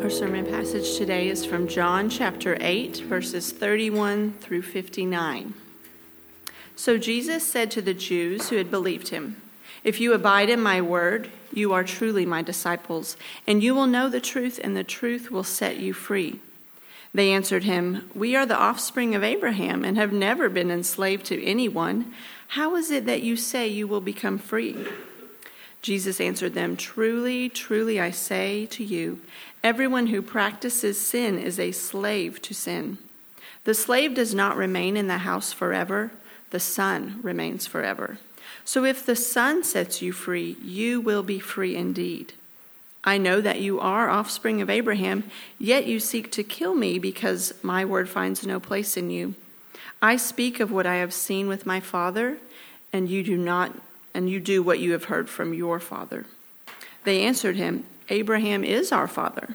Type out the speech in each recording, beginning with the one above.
Our sermon passage today is from John chapter 8, verses 31 through 59. So Jesus said to the Jews who had believed him, If you abide in my word, you are truly my disciples, and you will know the truth, and the truth will set you free. They answered him, We are the offspring of Abraham and have never been enslaved to anyone. How is it that you say you will become free? Jesus answered them, Truly, truly, I say to you, everyone who practices sin is a slave to sin. The slave does not remain in the house forever, the son remains forever. So if the son sets you free, you will be free indeed. I know that you are offspring of Abraham, yet you seek to kill me because my word finds no place in you. I speak of what I have seen with my father, and you do not and you do what you have heard from your father. They answered him, Abraham is our father.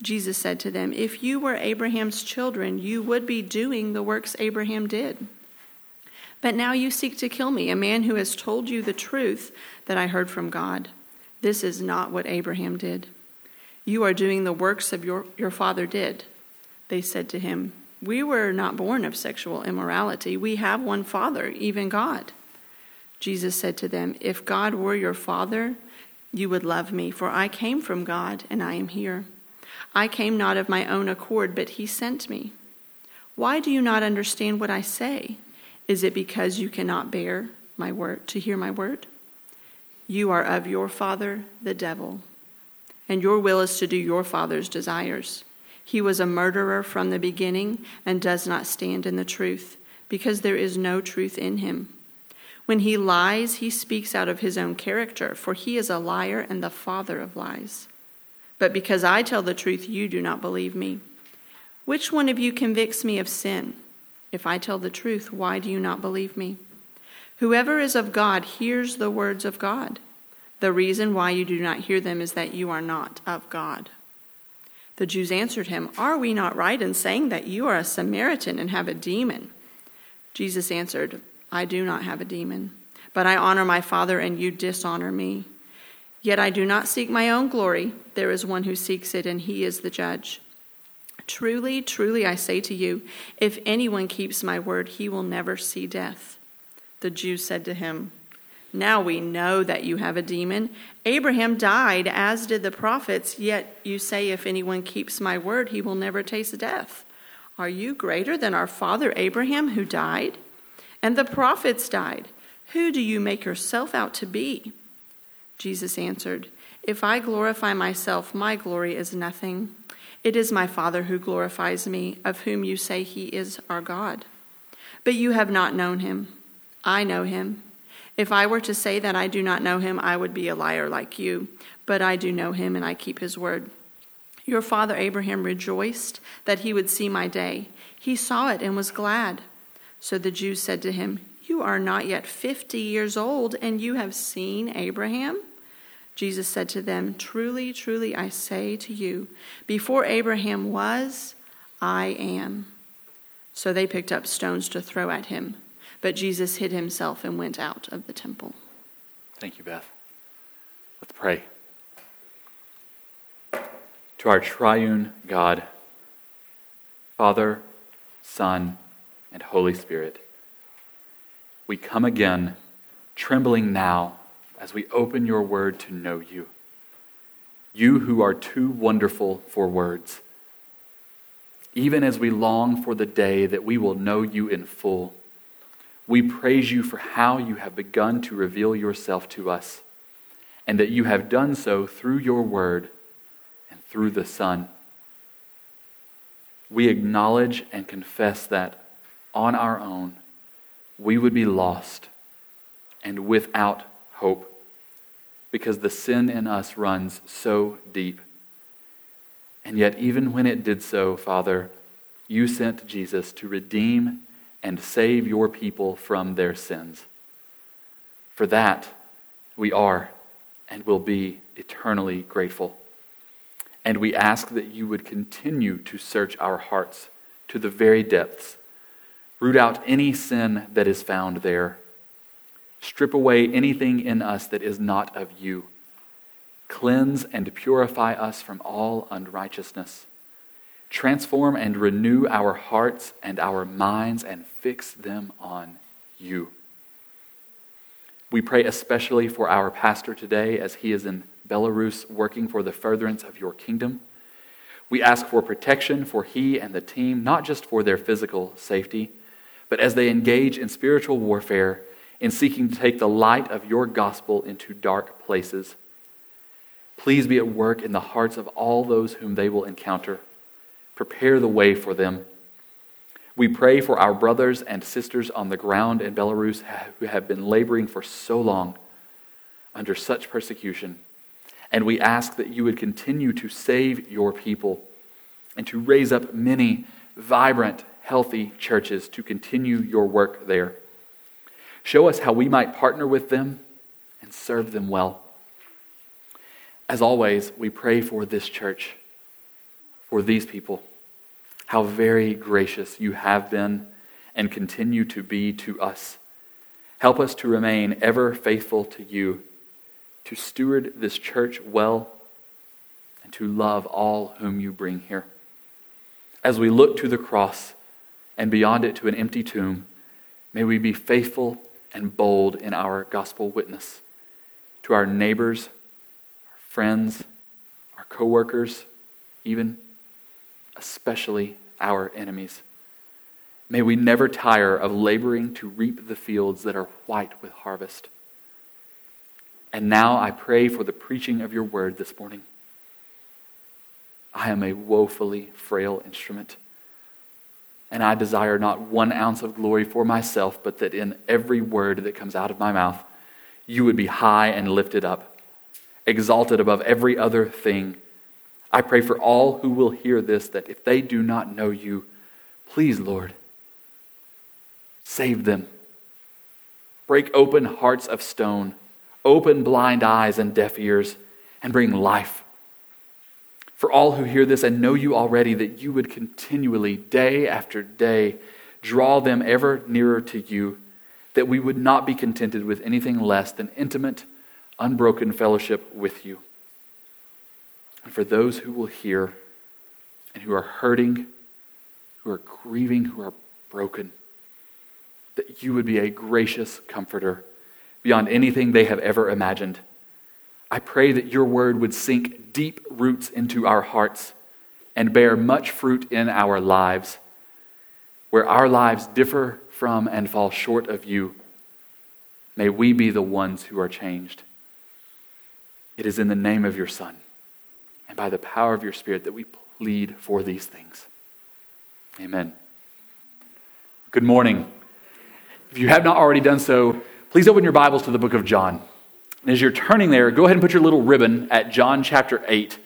Jesus said to them, If you were Abraham's children, you would be doing the works Abraham did. But now you seek to kill me, a man who has told you the truth that I heard from God. This is not what Abraham did. You are doing the works of your, your father did. They said to him, We were not born of sexual immorality. We have one father, even God. Jesus said to them, If God were your father, you would love me, for I came from God and I am here. I came not of my own accord, but he sent me. Why do you not understand what I say? Is it because you cannot bear my word to hear my word? You are of your father, the devil, and your will is to do your father's desires. He was a murderer from the beginning and does not stand in the truth, because there is no truth in him. When he lies, he speaks out of his own character, for he is a liar and the father of lies. But because I tell the truth, you do not believe me. Which one of you convicts me of sin? If I tell the truth, why do you not believe me? Whoever is of God hears the words of God. The reason why you do not hear them is that you are not of God. The Jews answered him, Are we not right in saying that you are a Samaritan and have a demon? Jesus answered, I do not have a demon, but I honor my Father, and you dishonor me. Yet I do not seek my own glory. There is one who seeks it, and he is the judge. Truly, truly, I say to you, if anyone keeps my word, he will never see death. The Jews said to him, Now we know that you have a demon. Abraham died, as did the prophets, yet you say, If anyone keeps my word, he will never taste death. Are you greater than our father Abraham, who died? And the prophets died. Who do you make yourself out to be? Jesus answered, If I glorify myself, my glory is nothing. It is my Father who glorifies me, of whom you say he is our God. But you have not known him. I know him. If I were to say that I do not know him, I would be a liar like you. But I do know him, and I keep his word. Your father Abraham rejoiced that he would see my day. He saw it and was glad. So the Jews said to him, You are not yet fifty years old, and you have seen Abraham? Jesus said to them, Truly, truly, I say to you, before Abraham was, I am. So they picked up stones to throw at him, but Jesus hid himself and went out of the temple. Thank you, Beth. Let's pray. To our triune God, Father, Son, and Holy Spirit. We come again, trembling now as we open your word to know you. You who are too wonderful for words. Even as we long for the day that we will know you in full, we praise you for how you have begun to reveal yourself to us, and that you have done so through your word and through the Son. We acknowledge and confess that on our own, we would be lost and without hope because the sin in us runs so deep. And yet, even when it did so, Father, you sent Jesus to redeem and save your people from their sins. For that, we are and will be eternally grateful. And we ask that you would continue to search our hearts to the very depths Root out any sin that is found there. Strip away anything in us that is not of you. Cleanse and purify us from all unrighteousness. Transform and renew our hearts and our minds and fix them on you. We pray especially for our pastor today as he is in Belarus working for the furtherance of your kingdom. We ask for protection for he and the team, not just for their physical safety, but as they engage in spiritual warfare in seeking to take the light of your gospel into dark places. Please be at work in the hearts of all those whom they will encounter prepare the way for them. We pray for our brothers and sisters on the ground in Belarus who have been laboring for so long under such persecution. And we ask that you would continue to save your people and to raise up many vibrant, healthy churches to continue your work there. Show us how we might partner with them and serve them well. As always, we pray for this church, for these people how very gracious you have been and continue to be to us. Help us to remain ever faithful to you, to steward this church well, and to love all whom you bring here. As we look to the cross and beyond it to an empty tomb, may we be faithful and bold in our gospel witness to our neighbors, our friends, our coworkers, even especially our enemies. May we never tire of laboring to reap the fields that are white with harvest. And now I pray for the preaching of your word this morning. I am a woefully frail instrument. And I desire not one ounce of glory for myself, but that in every word that comes out of my mouth, you would be high and lifted up, exalted above every other thing I pray for all who will hear this that if they do not know you, please, Lord, save them. Break open hearts of stone, open blind eyes and deaf ears, and bring life. For all who hear this and know you already, that you would continually, day after day, draw them ever nearer to you, that we would not be contented with anything less than intimate, unbroken fellowship with you and for those who will hear and who are hurting, who are grieving, who are broken, that you would be a gracious comforter beyond anything they have ever imagined. I pray that your word would sink deep roots into our hearts and bear much fruit in our lives. Where our lives differ from and fall short of you, may we be the ones who are changed. It is in the name of your Son and by the power of your Spirit that we plead for these things. Amen. Good morning. If you have not already done so, please open your Bibles to the book of John. And as you're turning there, go ahead and put your little ribbon at John chapter 8,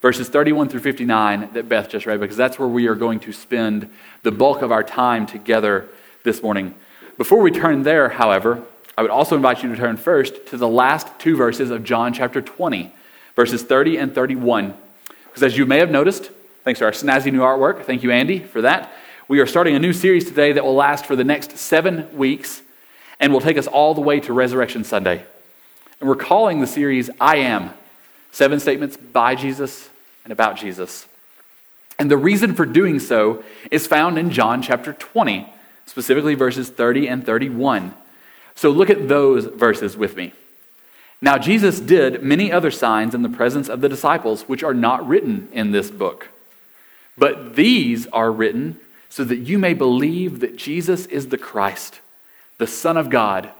verses 31 through 59 that Beth just read, because that's where we are going to spend the bulk of our time together this morning. Before we turn there, however, I would also invite you to turn first to the last two verses of John chapter 20 verses 30 and 31. Because as you may have noticed, thanks to our snazzy new artwork, thank you, Andy, for that, we are starting a new series today that will last for the next seven weeks and will take us all the way to Resurrection Sunday. And we're calling the series I Am Seven Statements by Jesus and About Jesus. And the reason for doing so is found in John chapter 20, specifically verses 30 and 31. So look at those verses with me. Now, Jesus did many other signs in the presence of the disciples, which are not written in this book. But these are written so that you may believe that Jesus is the Christ, the Son of God,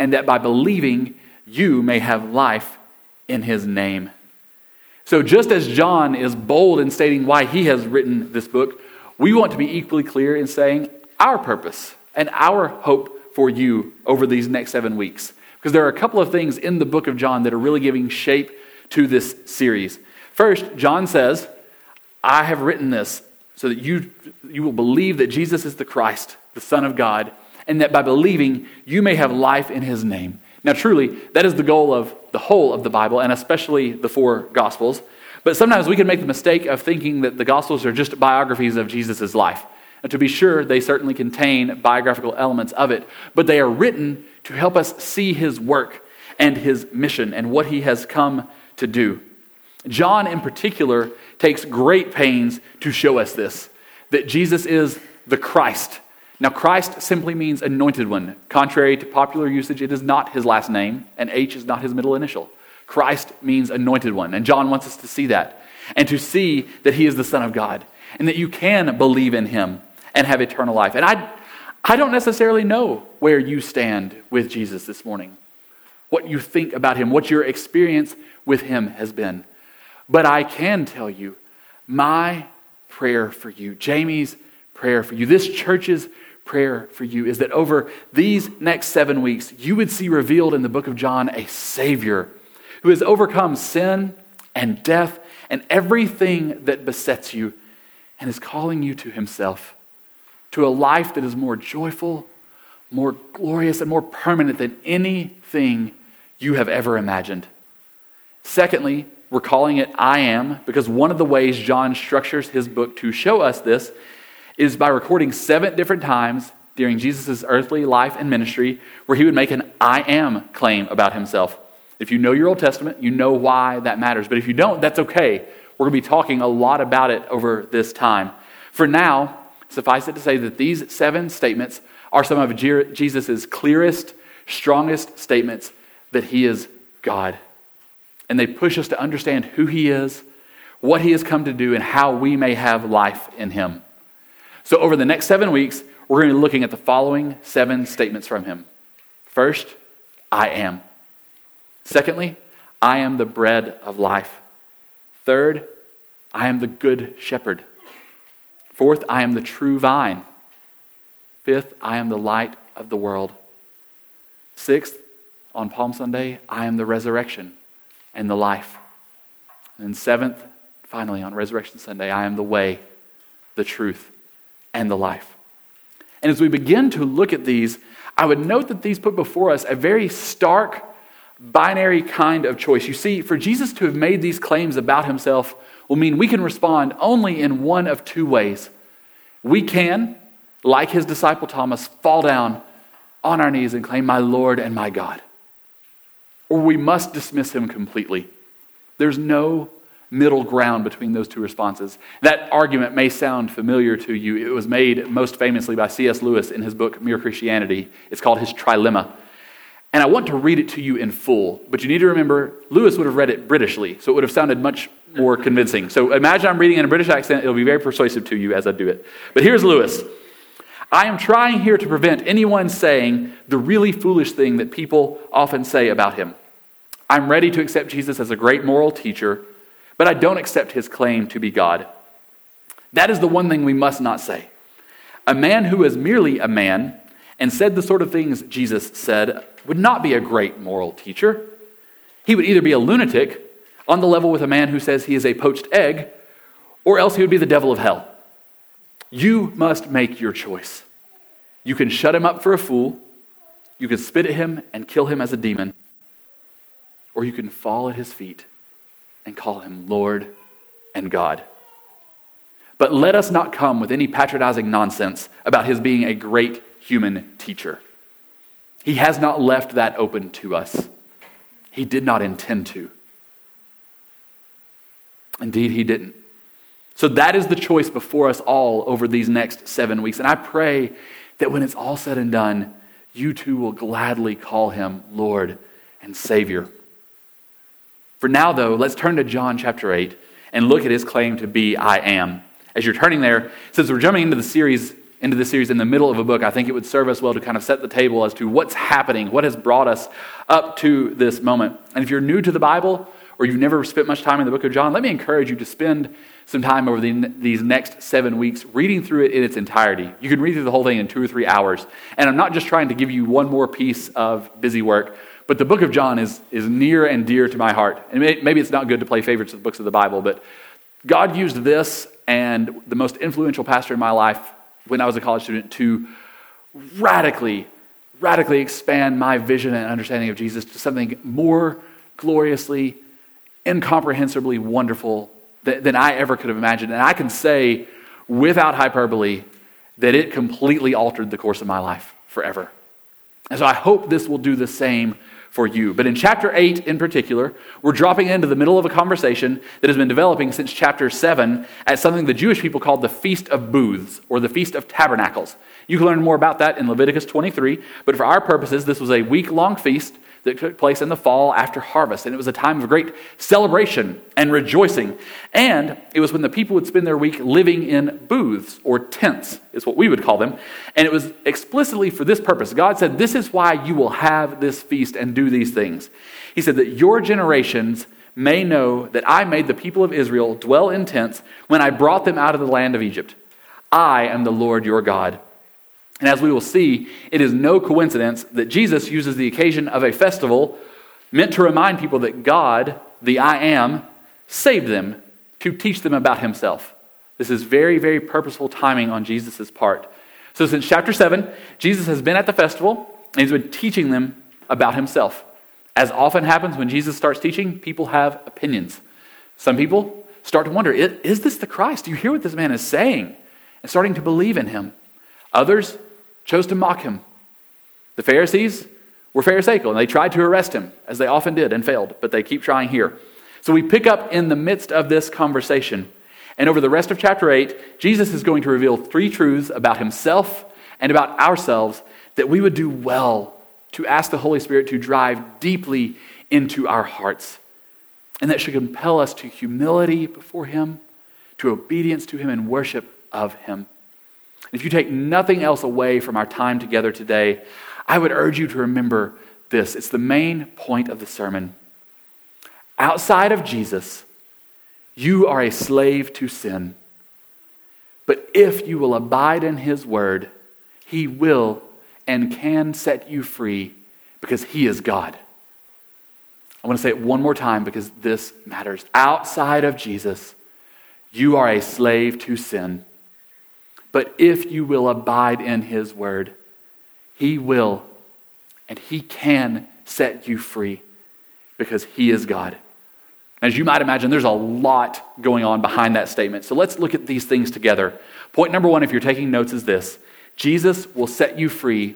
and that by believing you may have life in his name. So, just as John is bold in stating why he has written this book, we want to be equally clear in saying our purpose and our hope for you over these next seven weeks. Because there are a couple of things in the book of John that are really giving shape to this series. First, John says, I have written this so that you, you will believe that Jesus is the Christ, the Son of God, and that by believing you may have life in his name. Now, truly, that is the goal of the whole of the Bible, and especially the four Gospels. But sometimes we can make the mistake of thinking that the Gospels are just biographies of Jesus' life. And to be sure, they certainly contain biographical elements of it, but they are written to help us see his work and his mission and what he has come to do. John, in particular, takes great pains to show us this that Jesus is the Christ. Now, Christ simply means anointed one. Contrary to popular usage, it is not his last name, and H is not his middle initial. Christ means anointed one, and John wants us to see that and to see that he is the Son of God and that you can believe in him and have eternal life. And I, I don't necessarily know where you stand with Jesus this morning, what you think about him, what your experience with him has been. But I can tell you my prayer for you, Jamie's prayer for you, this church's prayer for you is that over these next seven weeks, you would see revealed in the book of John a Savior who has overcome sin and death and everything that besets you and is calling you to himself, to a life that is more joyful, more glorious, and more permanent than anything you have ever imagined. Secondly, we're calling it I am because one of the ways John structures his book to show us this is by recording seven different times during Jesus' earthly life and ministry where he would make an I am claim about himself. If you know your Old Testament, you know why that matters. But if you don't, that's okay. We're going to be talking a lot about it over this time. For now, suffice it to say that these seven statements are some of Jesus' clearest, strongest statements that he is God. And they push us to understand who he is, what he has come to do, and how we may have life in him. So, over the next seven weeks, we're going to be looking at the following seven statements from him. First, I am. Secondly, I am the bread of life. Third, I am the good shepherd. Fourth, I am the true vine. Fifth, I am the light of the world. Sixth, on Palm Sunday, I am the resurrection and the life. And seventh, finally, on Resurrection Sunday, I am the way, the truth, and the life. And as we begin to look at these, I would note that these put before us a very stark binary kind of choice. You see, for Jesus to have made these claims about himself will mean we can respond only in one of two ways. We can, like his disciple Thomas, fall down on our knees and claim, My Lord and my God. Or we must dismiss him completely. There's no middle ground between those two responses. That argument may sound familiar to you. It was made most famously by C.S. Lewis in his book Mere Christianity. It's called his Trilemma. And I want to read it to you in full, but you need to remember Lewis would have read it Britishly, so it would have sounded much more convincing. So imagine I'm reading in a British accent, it'll be very persuasive to you as I do it. But here's Lewis I am trying here to prevent anyone saying the really foolish thing that people often say about him. I'm ready to accept Jesus as a great moral teacher, but I don't accept his claim to be God. That is the one thing we must not say. A man who is merely a man and said the sort of things Jesus said would not be a great moral teacher. He would either be a lunatic on the level with a man who says he is a poached egg, or else he would be the devil of hell. You must make your choice. You can shut him up for a fool, you can spit at him and kill him as a demon, or you can fall at his feet and call him Lord and God. But let us not come with any patronizing nonsense about his being a great human teacher. He has not left that open to us. He did not intend to. Indeed, he didn't. So that is the choice before us all over these next seven weeks. And I pray that when it's all said and done, you too will gladly call him Lord and Savior. For now, though, let's turn to John chapter 8 and look at his claim to be I am. As you're turning there, since we're jumping into the series into the series in the middle of a book, I think it would serve us well to kind of set the table as to what's happening, what has brought us up to this moment. And if you're new to the Bible or you've never spent much time in the book of John, let me encourage you to spend some time over the, these next seven weeks reading through it in its entirety. You can read through the whole thing in two or three hours. And I'm not just trying to give you one more piece of busy work, but the book of John is, is near and dear to my heart. And maybe it's not good to play favorites with the books of the Bible, but God used this and the most influential pastor in my life when I was a college student to radically, radically expand my vision and understanding of Jesus to something more gloriously, incomprehensibly wonderful than I ever could have imagined. And I can say without hyperbole that it completely altered the course of my life forever. And so I hope this will do the same for you. But in chapter 8 in particular, we're dropping into the middle of a conversation that has been developing since chapter 7 at something the Jewish people called the Feast of Booths or the Feast of Tabernacles. You can learn more about that in Leviticus 23, but for our purposes, this was a week long feast that took place in the fall after harvest. And it was a time of great celebration and rejoicing. And it was when the people would spend their week living in booths or tents, is what we would call them. And it was explicitly for this purpose. God said, This is why you will have this feast and do these things. He said that your generations may know that I made the people of Israel dwell in tents when I brought them out of the land of Egypt. I am the Lord your God. And as we will see, it is no coincidence that Jesus uses the occasion of a festival meant to remind people that God, the I am, saved them to teach them about himself. This is very, very purposeful timing on Jesus' part. So, since chapter 7, Jesus has been at the festival and he's been teaching them about himself. As often happens when Jesus starts teaching, people have opinions. Some people start to wonder is this the Christ? Do you hear what this man is saying? And starting to believe in him. Others chose to mock him. The Pharisees were Pharisaical, and they tried to arrest him, as they often did and failed, but they keep trying here. So we pick up in the midst of this conversation. And over the rest of chapter 8, Jesus is going to reveal three truths about himself and about ourselves that we would do well to ask the Holy Spirit to drive deeply into our hearts. And that should compel us to humility before Him, to obedience to Him, and worship of Him. If you take nothing else away from our time together today, I would urge you to remember this. It's the main point of the sermon. Outside of Jesus, you are a slave to sin. But if you will abide in his word, he will and can set you free because he is God. I want to say it one more time because this matters. Outside of Jesus, you are a slave to sin. But if you will abide in his word, he will and he can set you free because he is God. As you might imagine, there's a lot going on behind that statement. So let's look at these things together. Point number one, if you're taking notes, is this Jesus will set you free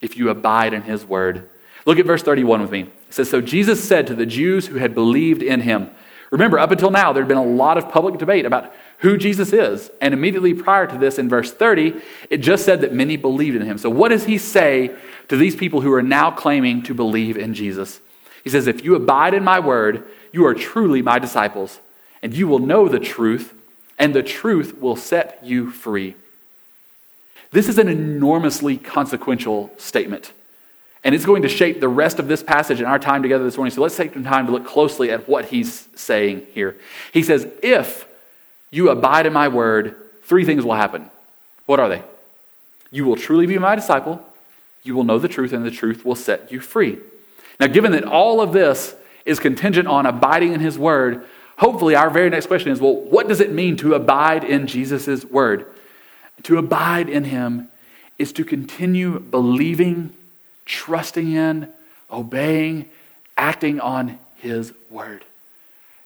if you abide in his word. Look at verse 31 with me. It says, So Jesus said to the Jews who had believed in him, Remember, up until now, there had been a lot of public debate about who Jesus is. And immediately prior to this, in verse 30, it just said that many believed in him. So, what does he say to these people who are now claiming to believe in Jesus? He says, If you abide in my word, you are truly my disciples, and you will know the truth, and the truth will set you free. This is an enormously consequential statement. And it's going to shape the rest of this passage and our time together this morning. So let's take some time to look closely at what he's saying here. He says, If you abide in my word, three things will happen. What are they? You will truly be my disciple, you will know the truth, and the truth will set you free. Now, given that all of this is contingent on abiding in his word, hopefully our very next question is well, what does it mean to abide in Jesus' word? To abide in him is to continue believing, trusting in, obeying, acting on his word.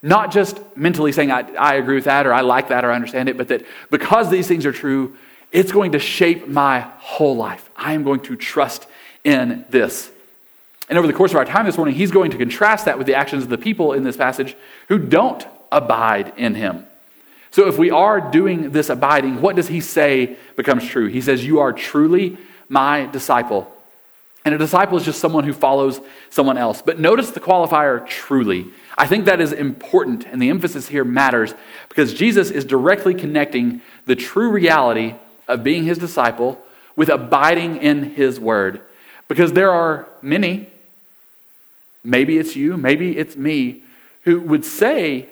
Not just mentally saying, I, I agree with that, or I like that, or I understand it, but that because these things are true, it's going to shape my whole life. I am going to trust in this. And over the course of our time this morning, he's going to contrast that with the actions of the people in this passage who don't abide in him. So if we are doing this abiding, what does he say becomes true? He says, You are truly my disciple. And a disciple is just someone who follows someone else. But notice the qualifier truly. I think that is important, and the emphasis here matters because Jesus is directly connecting the true reality of being his disciple with abiding in his word. Because there are many, maybe it's you, maybe it's me, who would say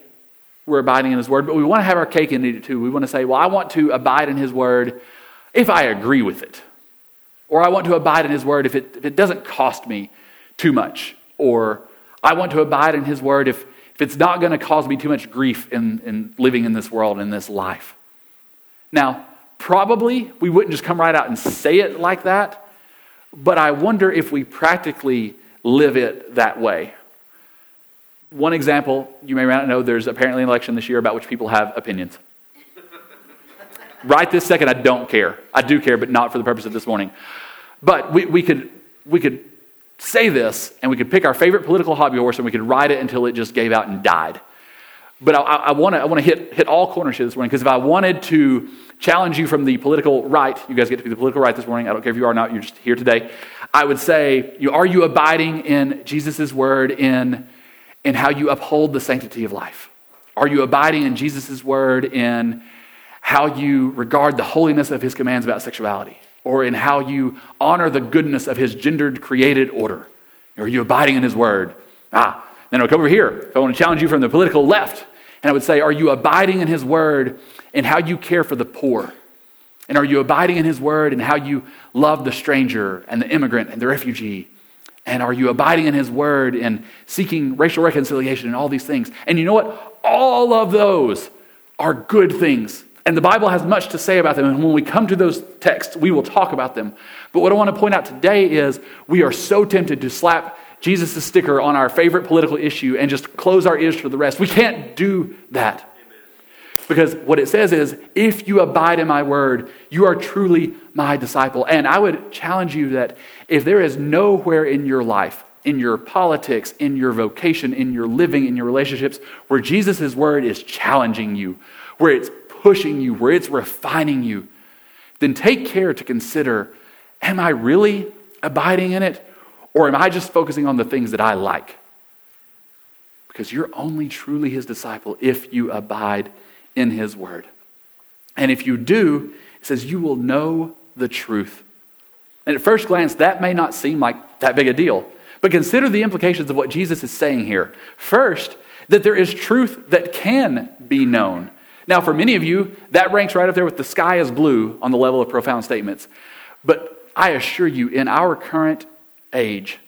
we're abiding in his word, but we want to have our cake and eat it too. We want to say, well, I want to abide in his word if I agree with it. Or I want to abide in his word if it, if it doesn't cost me too much. Or I want to abide in His word if, if it's not going to cause me too much grief in, in living in this world, in this life. Now, probably we wouldn't just come right out and say it like that, but I wonder if we practically live it that way. One example, you may not know, there's apparently an election this year about which people have opinions. right this second, I don't care. I do care, but not for the purpose of this morning. But we, we, could, we could say this and we could pick our favorite political hobby horse and we could ride it until it just gave out and died. But I, I want to I wanna hit, hit all corners here this morning because if I wanted to challenge you from the political right, you guys get to be the political right this morning. I don't care if you are or not, you're just here today. I would say, you, are you abiding in Jesus' word in, in how you uphold the sanctity of life? Are you abiding in Jesus' word in how you regard the holiness of his commands about sexuality? Or in how you honor the goodness of his gendered created order? Are you abiding in his word? Ah, then I'll come over here. If I want to challenge you from the political left, and I would say, Are you abiding in His Word in how you care for the poor? And are you abiding in His Word in how you love the stranger and the immigrant and the refugee? And are you abiding in His Word in seeking racial reconciliation and all these things? And you know what? All of those are good things. And the Bible has much to say about them. And when we come to those texts, we will talk about them. But what I want to point out today is we are so tempted to slap Jesus' sticker on our favorite political issue and just close our ears for the rest. We can't do that. Because what it says is, if you abide in my word, you are truly my disciple. And I would challenge you that if there is nowhere in your life, in your politics, in your vocation, in your living, in your relationships, where Jesus' word is challenging you, where it's pushing you, where it's refining you, then take care to consider am I really abiding in it? Or am I just focusing on the things that I like? Because you're only truly his disciple if you abide in his word. And if you do, it says you will know the truth. And at first glance, that may not seem like that big a deal. But consider the implications of what Jesus is saying here. First, that there is truth that can be known. Now, for many of you, that ranks right up there with the sky is blue on the level of profound statements. But I assure you, in our current age,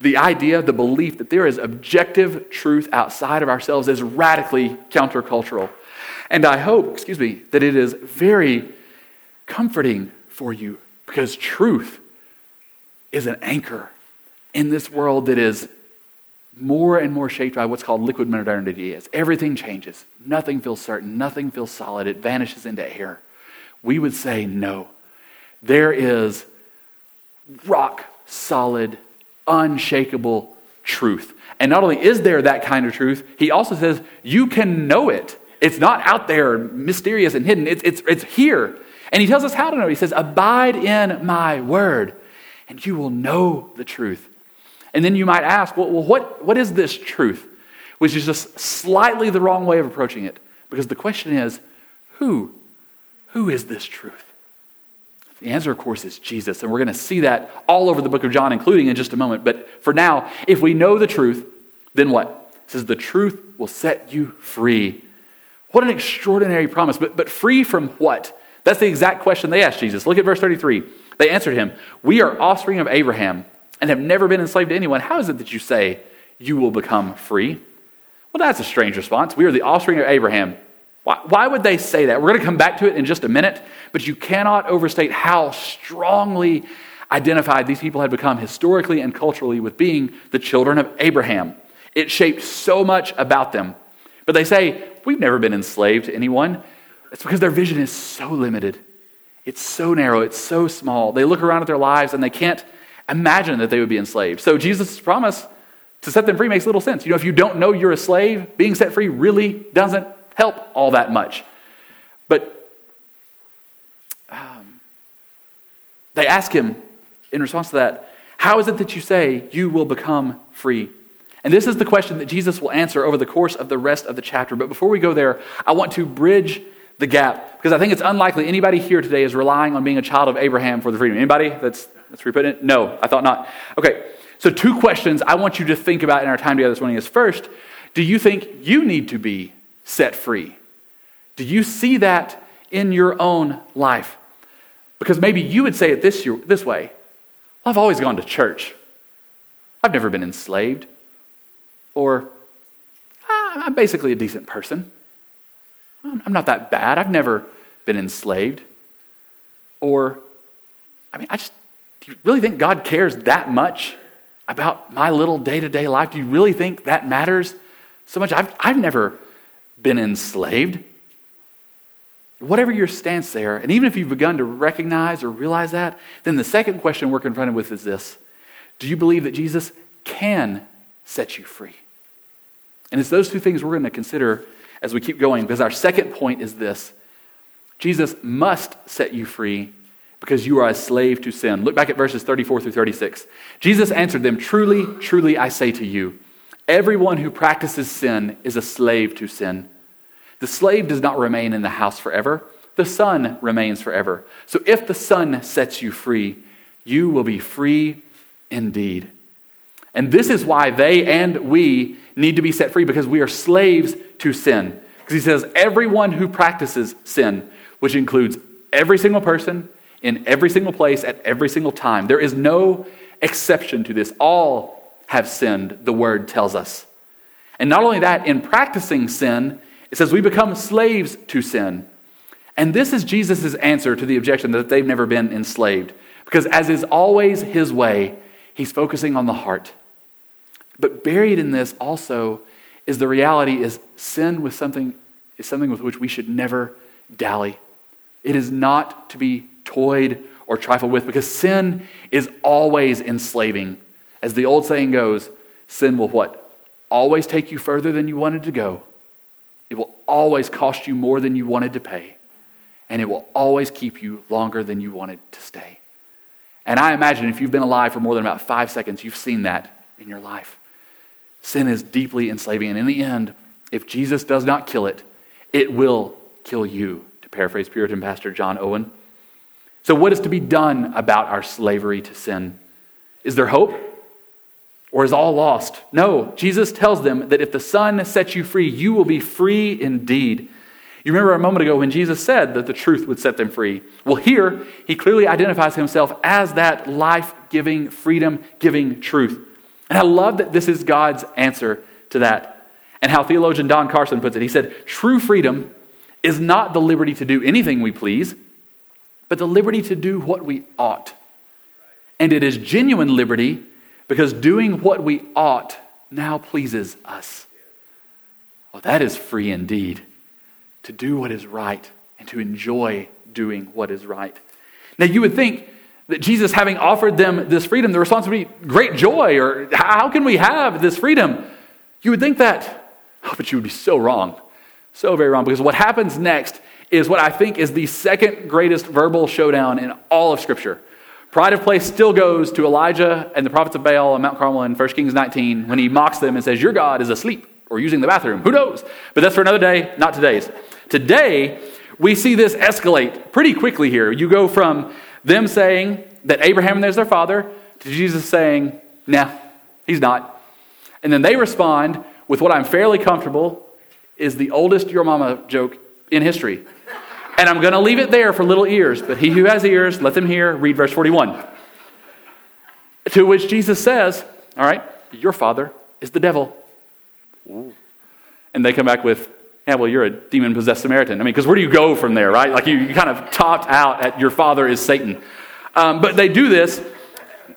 the idea, the belief that there is objective truth outside of ourselves is radically countercultural. And I hope, excuse me, that it is very comforting for you because truth is an anchor in this world that is more and more shaped by what's called liquid modernity as everything changes nothing feels certain nothing feels solid it vanishes into air we would say no there is rock solid, unshakable truth. And not only is there that kind of truth, he also says you can know it. It's not out there, mysterious and hidden. It's, it's, it's here. And he tells us how to know. He says, Abide in my word, and you will know the truth. And then you might ask, well, what, what is this truth? Which is just slightly the wrong way of approaching it. Because the question is, who? Who is this truth? The answer, of course, is Jesus. And we're going to see that all over the book of John, including in just a moment. But for now, if we know the truth, then what? It says, the truth will set you free. What an extraordinary promise. But, but free from what? That's the exact question they asked Jesus. Look at verse 33. They answered him, We are offspring of Abraham and have never been enslaved to anyone. How is it that you say you will become free? Well, that's a strange response. We are the offspring of Abraham why, why would they say that? We're going to come back to it in just a minute, but you cannot overstate how strongly identified these people had become historically and culturally with being the children of Abraham. It shaped so much about them. But they say, We've never been enslaved to anyone. It's because their vision is so limited. It's so narrow. It's so small. They look around at their lives and they can't imagine that they would be enslaved. So Jesus' promise to set them free makes little sense. You know, if you don't know you're a slave, being set free really doesn't help all that much. But um, they ask him in response to that, How is it that you say you will become free? And this is the question that Jesus will answer over the course of the rest of the chapter. But before we go there, I want to bridge the gap because I think it's unlikely anybody here today is relying on being a child of Abraham for the freedom. Anybody that's that's reputting it? No, I thought not. Okay, so two questions I want you to think about in our time together this morning is first, do you think you need to be set free? Do you see that in your own life? Because maybe you would say it this, this way I've always gone to church, I've never been enslaved. Or, ah, I'm basically a decent person. I'm not that bad. I've never been enslaved. Or, I mean, I just, do you really think God cares that much about my little day to day life? Do you really think that matters so much? I've, I've never been enslaved. Whatever your stance there, and even if you've begun to recognize or realize that, then the second question we're confronted with is this Do you believe that Jesus can set you free? And it's those two things we're going to consider as we keep going, because our second point is this Jesus must set you free because you are a slave to sin. Look back at verses 34 through 36. Jesus answered them Truly, truly, I say to you, everyone who practices sin is a slave to sin. The slave does not remain in the house forever, the son remains forever. So if the son sets you free, you will be free indeed. And this is why they and we need to be set free because we are slaves to sin. Because he says, everyone who practices sin, which includes every single person in every single place at every single time, there is no exception to this. All have sinned, the word tells us. And not only that, in practicing sin, it says we become slaves to sin. And this is Jesus' answer to the objection that they've never been enslaved. Because as is always his way, he's focusing on the heart. But buried in this also is the reality is sin with something is something with which we should never dally. It is not to be toyed or trifled with because sin is always enslaving. As the old saying goes, sin will what? Always take you further than you wanted to go. It will always cost you more than you wanted to pay. And it will always keep you longer than you wanted to stay. And I imagine if you've been alive for more than about five seconds, you've seen that in your life. Sin is deeply enslaving. And in the end, if Jesus does not kill it, it will kill you, to paraphrase Puritan pastor John Owen. So, what is to be done about our slavery to sin? Is there hope? Or is all lost? No, Jesus tells them that if the Son sets you free, you will be free indeed. You remember a moment ago when Jesus said that the truth would set them free. Well, here, he clearly identifies himself as that life giving, freedom giving truth. And I love that this is God's answer to that. And how theologian Don Carson puts it. He said, True freedom is not the liberty to do anything we please, but the liberty to do what we ought. And it is genuine liberty because doing what we ought now pleases us. Well, that is free indeed. To do what is right and to enjoy doing what is right. Now, you would think that Jesus, having offered them this freedom, the response would be great joy, or how can we have this freedom? You would think that, oh, but you would be so wrong. So very wrong, because what happens next is what I think is the second greatest verbal showdown in all of Scripture. Pride of place still goes to Elijah and the prophets of Baal on Mount Carmel in 1 Kings 19 when he mocks them and says, Your God is asleep or using the bathroom. Who knows? But that's for another day, not today's. Today, we see this escalate pretty quickly here. You go from them saying that Abraham is their father to Jesus saying, nah, he's not. And then they respond with what I'm fairly comfortable is the oldest your mama joke in history. And I'm going to leave it there for little ears, but he who has ears, let them hear. Read verse 41. To which Jesus says, All right, your father is the devil. Ooh. And they come back with, yeah, well, you're a demon possessed Samaritan. I mean, because where do you go from there, right? Like you, you kind of topped out at your father is Satan. Um, but they do this.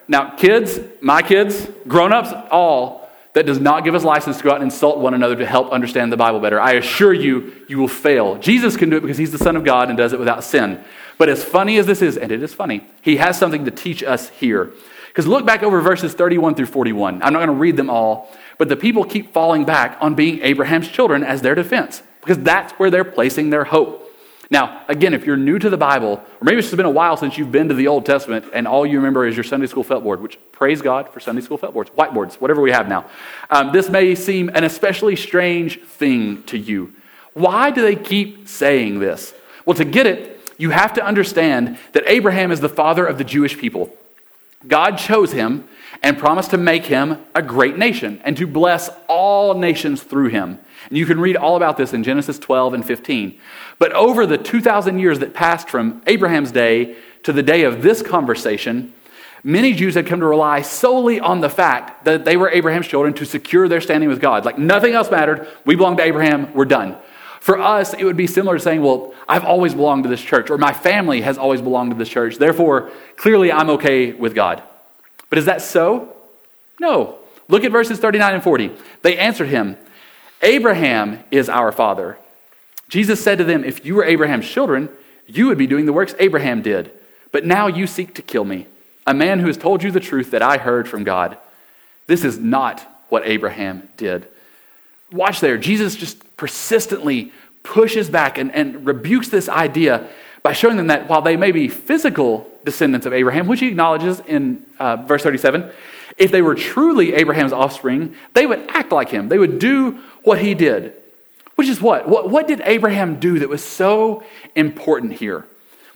Now, kids, my kids, grown ups, all, that does not give us license to go out and insult one another to help understand the Bible better. I assure you, you will fail. Jesus can do it because he's the Son of God and does it without sin. But as funny as this is, and it is funny, he has something to teach us here. Because look back over verses 31 through 41. I'm not going to read them all, but the people keep falling back on being Abraham's children as their defense because that's where they're placing their hope. Now, again, if you're new to the Bible, or maybe it's been a while since you've been to the Old Testament and all you remember is your Sunday school felt board, which praise God for Sunday school felt boards, whiteboards, whatever we have now. Um, this may seem an especially strange thing to you. Why do they keep saying this? Well, to get it, you have to understand that Abraham is the father of the Jewish people. God chose him and promised to make him a great nation and to bless all nations through him. And you can read all about this in Genesis 12 and 15. But over the 2,000 years that passed from Abraham's day to the day of this conversation, many Jews had come to rely solely on the fact that they were Abraham's children to secure their standing with God. Like nothing else mattered. We belong to Abraham. We're done. For us, it would be similar to saying, well, I've always belonged to this church, or my family has always belonged to this church. Therefore, clearly I'm okay with God. But is that so? No. Look at verses 39 and 40. They answered him, Abraham is our father. Jesus said to them, If you were Abraham's children, you would be doing the works Abraham did. But now you seek to kill me, a man who has told you the truth that I heard from God. This is not what Abraham did. Watch there. Jesus just persistently pushes back and, and rebukes this idea by showing them that while they may be physical descendants of Abraham, which he acknowledges in uh, verse 37, if they were truly Abraham's offspring, they would act like him. They would do what he did. Which is what? What, what did Abraham do that was so important here?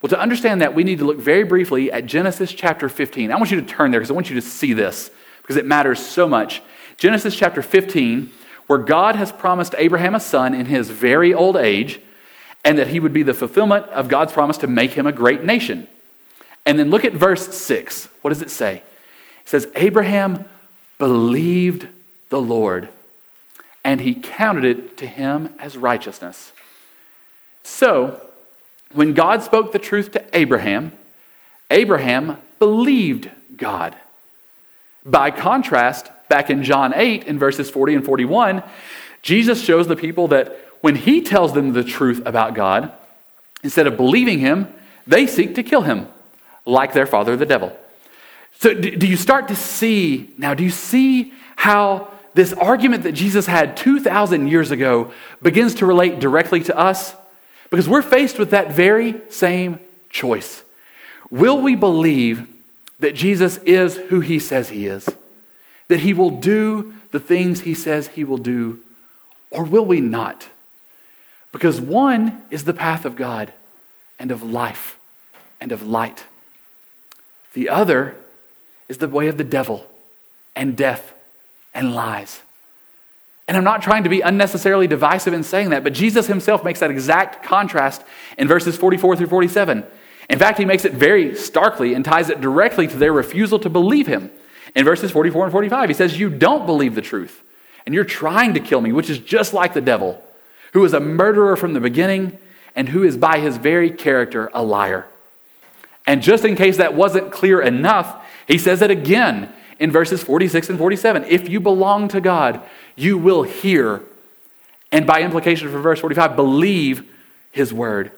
Well, to understand that, we need to look very briefly at Genesis chapter 15. I want you to turn there because I want you to see this because it matters so much. Genesis chapter 15, where God has promised Abraham a son in his very old age and that he would be the fulfillment of God's promise to make him a great nation. And then look at verse 6. What does it say? Says, Abraham believed the Lord, and he counted it to him as righteousness. So, when God spoke the truth to Abraham, Abraham believed God. By contrast, back in John 8, in verses 40 and 41, Jesus shows the people that when he tells them the truth about God, instead of believing him, they seek to kill him, like their father, the devil. So, do you start to see now? Do you see how this argument that Jesus had 2,000 years ago begins to relate directly to us? Because we're faced with that very same choice. Will we believe that Jesus is who he says he is? That he will do the things he says he will do? Or will we not? Because one is the path of God and of life and of light. The other is the way of the devil and death and lies. And I'm not trying to be unnecessarily divisive in saying that, but Jesus himself makes that exact contrast in verses 44 through 47. In fact, he makes it very starkly and ties it directly to their refusal to believe him. In verses 44 and 45, he says, You don't believe the truth, and you're trying to kill me, which is just like the devil who is a murderer from the beginning and who is by his very character a liar. And just in case that wasn't clear enough, he says it again in verses 46 and 47. If you belong to God, you will hear, and by implication for verse 45, believe his word.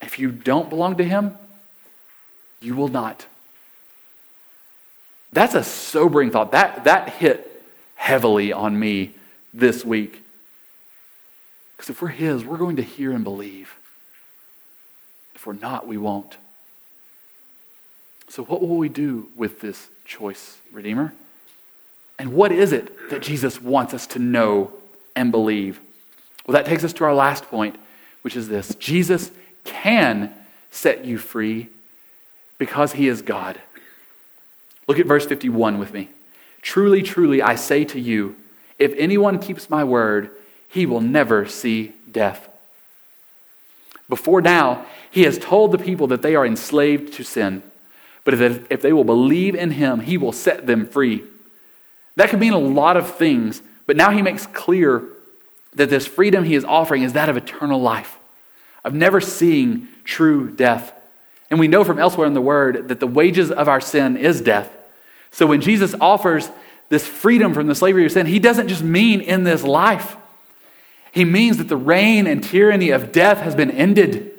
If you don't belong to him, you will not. That's a sobering thought. That, that hit heavily on me this week. Because if we're His, we're going to hear and believe. If we're not, we won't. So, what will we do with this choice, Redeemer? And what is it that Jesus wants us to know and believe? Well, that takes us to our last point, which is this Jesus can set you free because he is God. Look at verse 51 with me. Truly, truly, I say to you, if anyone keeps my word, he will never see death. Before now, he has told the people that they are enslaved to sin. But if, they will believe in him, he will set them free. That could mean a lot of things, but now he makes clear that this freedom he is offering is that of eternal life, of never seeing true death. And we know from elsewhere in the word that the wages of our sin is death. So when Jesus offers this freedom from the slavery of sin, he doesn't just mean in this life. He means that the reign and tyranny of death has been ended.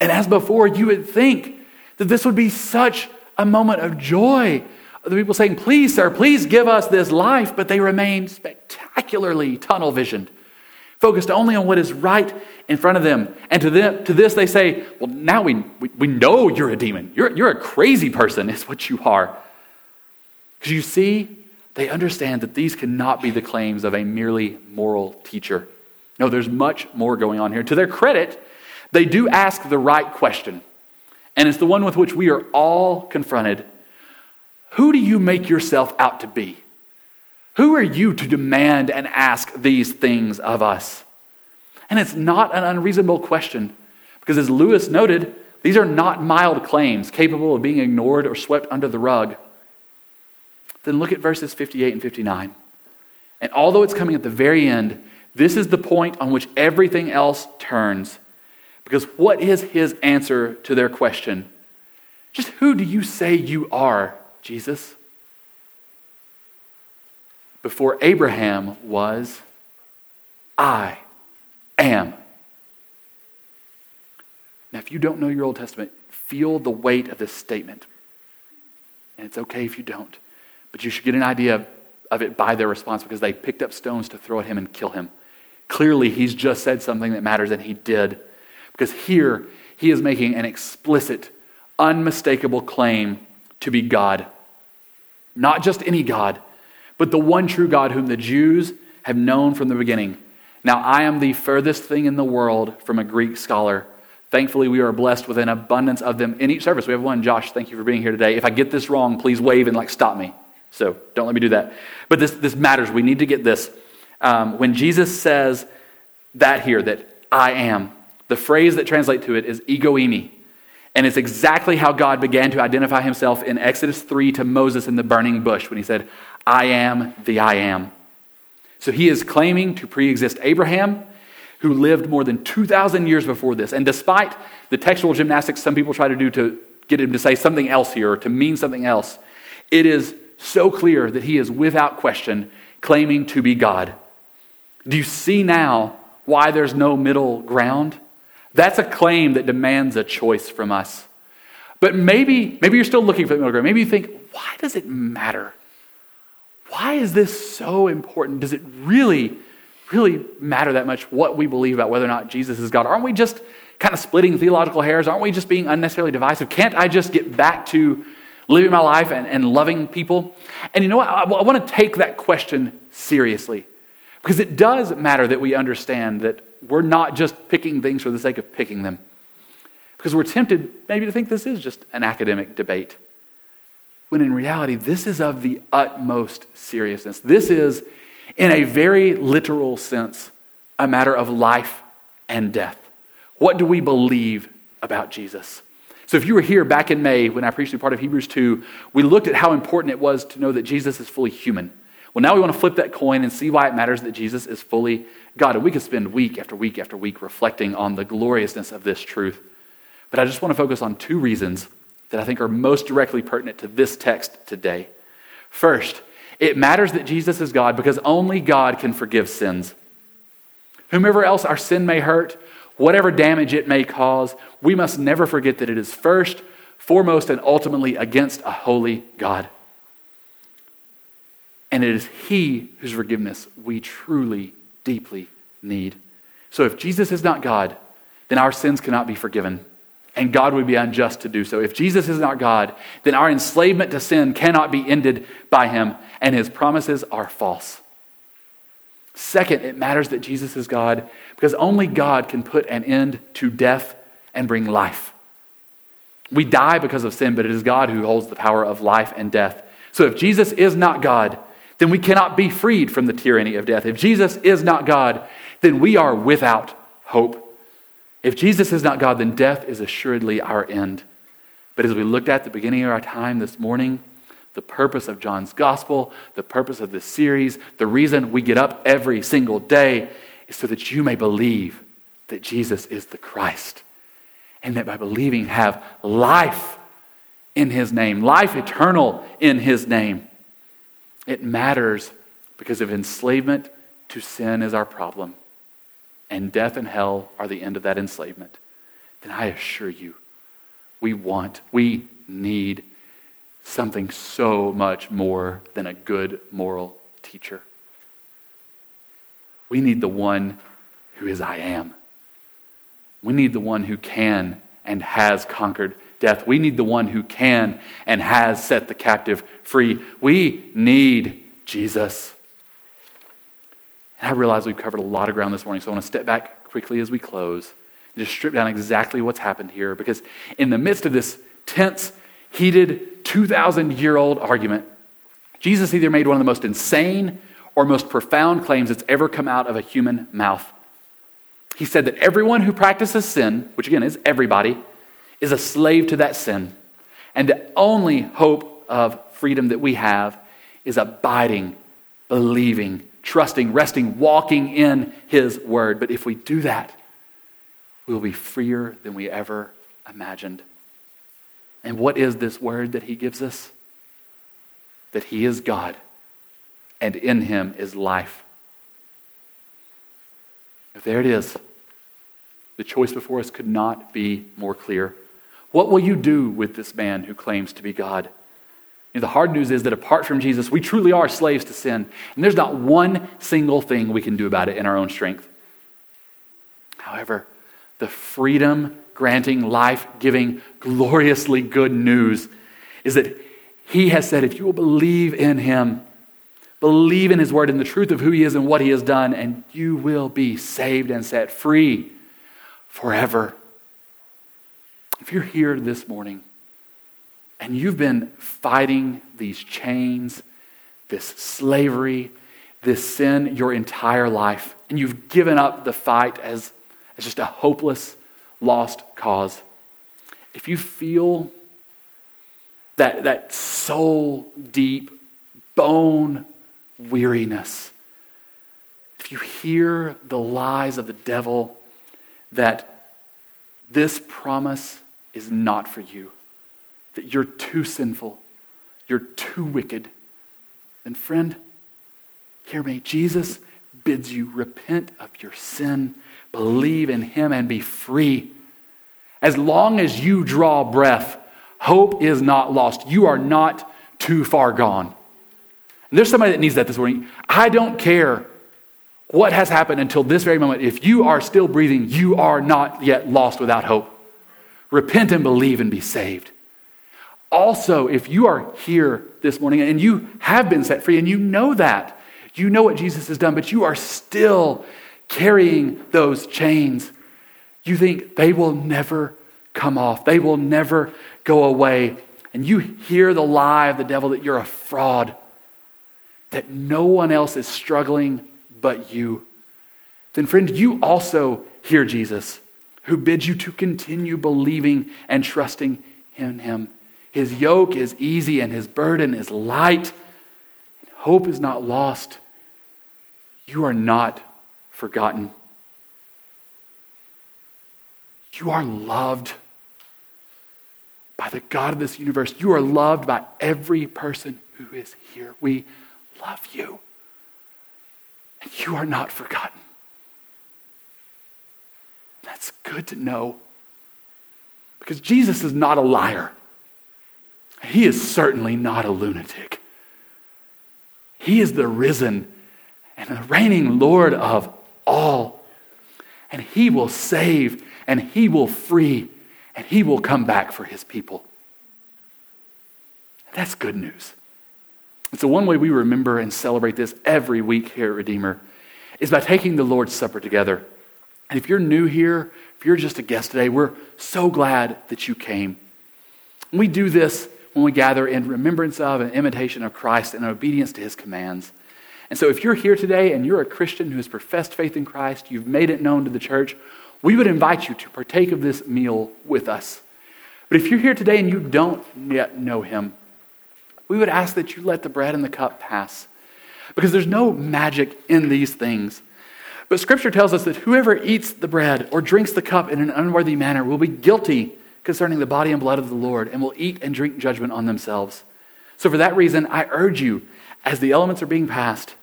And as before, you would think that this would be such a moment of joy. The people saying, Please, sir, please give us this life, but they remain spectacularly tunnel visioned, focused only on what is right in front of them. And to, them, to this, they say, Well, now we, we, we know you're a demon. You're, you're a crazy person, is what you are. Because you see, they understand that these cannot be the claims of a merely moral teacher. No, there's much more going on here. To their credit, they do ask the right question, and it's the one with which we are all confronted. Who do you make yourself out to be? Who are you to demand and ask these things of us? And it's not an unreasonable question, because as Lewis noted, these are not mild claims capable of being ignored or swept under the rug. Then look at verses 58 and 59. And although it's coming at the very end, this is the point on which everything else turns. Because what is his answer to their question? Just who do you say you are, Jesus? Before Abraham was, I am. Now, if you don't know your Old Testament, feel the weight of this statement. And it's okay if you don't. But you should get an idea of, it by their response because they picked up stones to throw at him and kill him. Clearly, he's just said something that matters, and he did. Because here, he is making an explicit, unmistakable claim to be God. Not just any God, but the one true God whom the Jews have known from the beginning. Now, I am the furthest thing in the world from a Greek scholar. Thankfully, we are blessed with an abundance of them in each service. We have one. Josh, thank you for being here today. If I get this wrong, please wave and like stop me. So don't let me do that. But this, this matters. We need to get this. Um, when Jesus says that here, that I am, the phrase that translates to it is ego eimi. And it's exactly how God began to identify himself in Exodus 3 to Moses in the burning bush when he said, I am the I am. So he is claiming to pre exist Abraham, who lived more than 2,000 years before this. And despite the textual gymnastics some people try to do to get him to say something else here or to mean something else, it is so clear that he is without question claiming to be God. Do you see now why there's no middle ground? That's a claim that demands a choice from us. But maybe, maybe you're still looking for the middle ground. Maybe you think, why does it matter? Why is this so important? Does it really, really matter that much what we believe about whether or not Jesus is God? Aren't we just kind of splitting theological hairs? Aren't we just being unnecessarily divisive? Can't I just get back to living my life and, and loving people? And you know what? I, I want to take that question seriously because it does matter that we understand that we're not just picking things for the sake of picking them. Because we're tempted maybe to think this is just an academic debate. When in reality, this is of the utmost seriousness. This is, in a very literal sense, a matter of life and death. What do we believe about Jesus? So, if you were here back in May when I preached a part of Hebrews 2, we looked at how important it was to know that Jesus is fully human. Well, now we want to flip that coin and see why it matters that Jesus is fully God. And we could spend week after week after week reflecting on the gloriousness of this truth. But I just want to focus on two reasons that I think are most directly pertinent to this text today. First, it matters that Jesus is God because only God can forgive sins. Whomever else our sin may hurt, whatever damage it may cause, we must never forget that it is first, foremost, and ultimately against a holy God. And it is He whose forgiveness we truly, deeply need. So if Jesus is not God, then our sins cannot be forgiven. And God would be unjust to do so. If Jesus is not God, then our enslavement to sin cannot be ended by Him, and His promises are false. Second, it matters that Jesus is God because only God can put an end to death and bring life. We die because of sin, but it is God who holds the power of life and death. So if Jesus is not God, then we cannot be freed from the tyranny of death. If Jesus is not God, then we are without hope. If Jesus is not God, then death is assuredly our end. But as we looked at the beginning of our time this morning, the purpose of John's gospel, the purpose of this series, the reason we get up every single day is so that you may believe that Jesus is the Christ. And that by believing, have life in his name, life eternal in his name. It matters because if enslavement to sin is our problem, and death and hell are the end of that enslavement. Then I assure you, we want, we need something so much more than a good moral teacher. We need the one who is I am. We need the one who can and has conquered death. We need the one who can and has set the captive free. We need Jesus. And I realize we've covered a lot of ground this morning, so I want to step back quickly as we close and just strip down exactly what's happened here. Because in the midst of this tense, heated, 2,000 year old argument, Jesus either made one of the most insane or most profound claims that's ever come out of a human mouth. He said that everyone who practices sin, which again is everybody, is a slave to that sin. And the only hope of freedom that we have is abiding, believing, trusting, resting, walking in His Word. But if we do that, we will be freer than we ever imagined. And what is this Word that He gives us? That He is God, and in Him is life. There it is. The choice before us could not be more clear. What will you do with this man who claims to be God? You know, the hard news is that apart from Jesus, we truly are slaves to sin. And there's not one single thing we can do about it in our own strength. However, the freedom granting, life giving, gloriously good news is that He has said, if you will believe in Him, believe in His word and the truth of who He is and what He has done, and you will be saved and set free forever. If you're here this morning and you've been fighting these chains, this slavery, this sin your entire life, and you've given up the fight as, as just a hopeless, lost cause, if you feel that, that soul deep, bone weariness, if you hear the lies of the devil that this promise is not for you, that you're too sinful, you're too wicked, then, friend, hear me. Jesus bids you repent of your sin, believe in him, and be free. As long as you draw breath, hope is not lost. You are not too far gone. And there's somebody that needs that this morning. I don't care what has happened until this very moment. If you are still breathing, you are not yet lost without hope. Repent and believe and be saved. Also, if you are here this morning and you have been set free and you know that, you know what Jesus has done, but you are still carrying those chains, you think they will never come off, they will never go away. And you hear the lie of the devil that you're a fraud, that no one else is struggling but you. Then, friend, you also hear Jesus who bids you to continue believing and trusting in him. His yoke is easy and his burden is light. Hope is not lost. You are not forgotten. You are loved by the God of this universe. You are loved by every person who is here. We love you. And you are not forgotten. That's good to know. Because Jesus is not a liar. He is certainly not a lunatic. He is the risen and the reigning Lord of all. And He will save and He will free and He will come back for His people. That's good news. And so, one way we remember and celebrate this every week here at Redeemer is by taking the Lord's Supper together. And if you're new here, if you're just a guest today, we're so glad that you came. We do this when we gather in remembrance of and imitation of Christ and obedience to his commands. And so, if you're here today and you're a Christian who has professed faith in Christ, you've made it known to the church, we would invite you to partake of this meal with us. But if you're here today and you don't yet know him, we would ask that you let the bread and the cup pass. Because there's no magic in these things. But Scripture tells us that whoever eats the bread or drinks the cup in an unworthy manner will be guilty concerning the body and blood of the Lord and will eat and drink judgment on themselves. So, for that reason, I urge you, as the elements are being passed,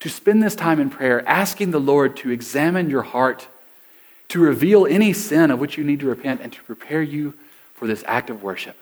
to spend this time in prayer, asking the Lord to examine your heart, to reveal any sin of which you need to repent, and to prepare you for this act of worship.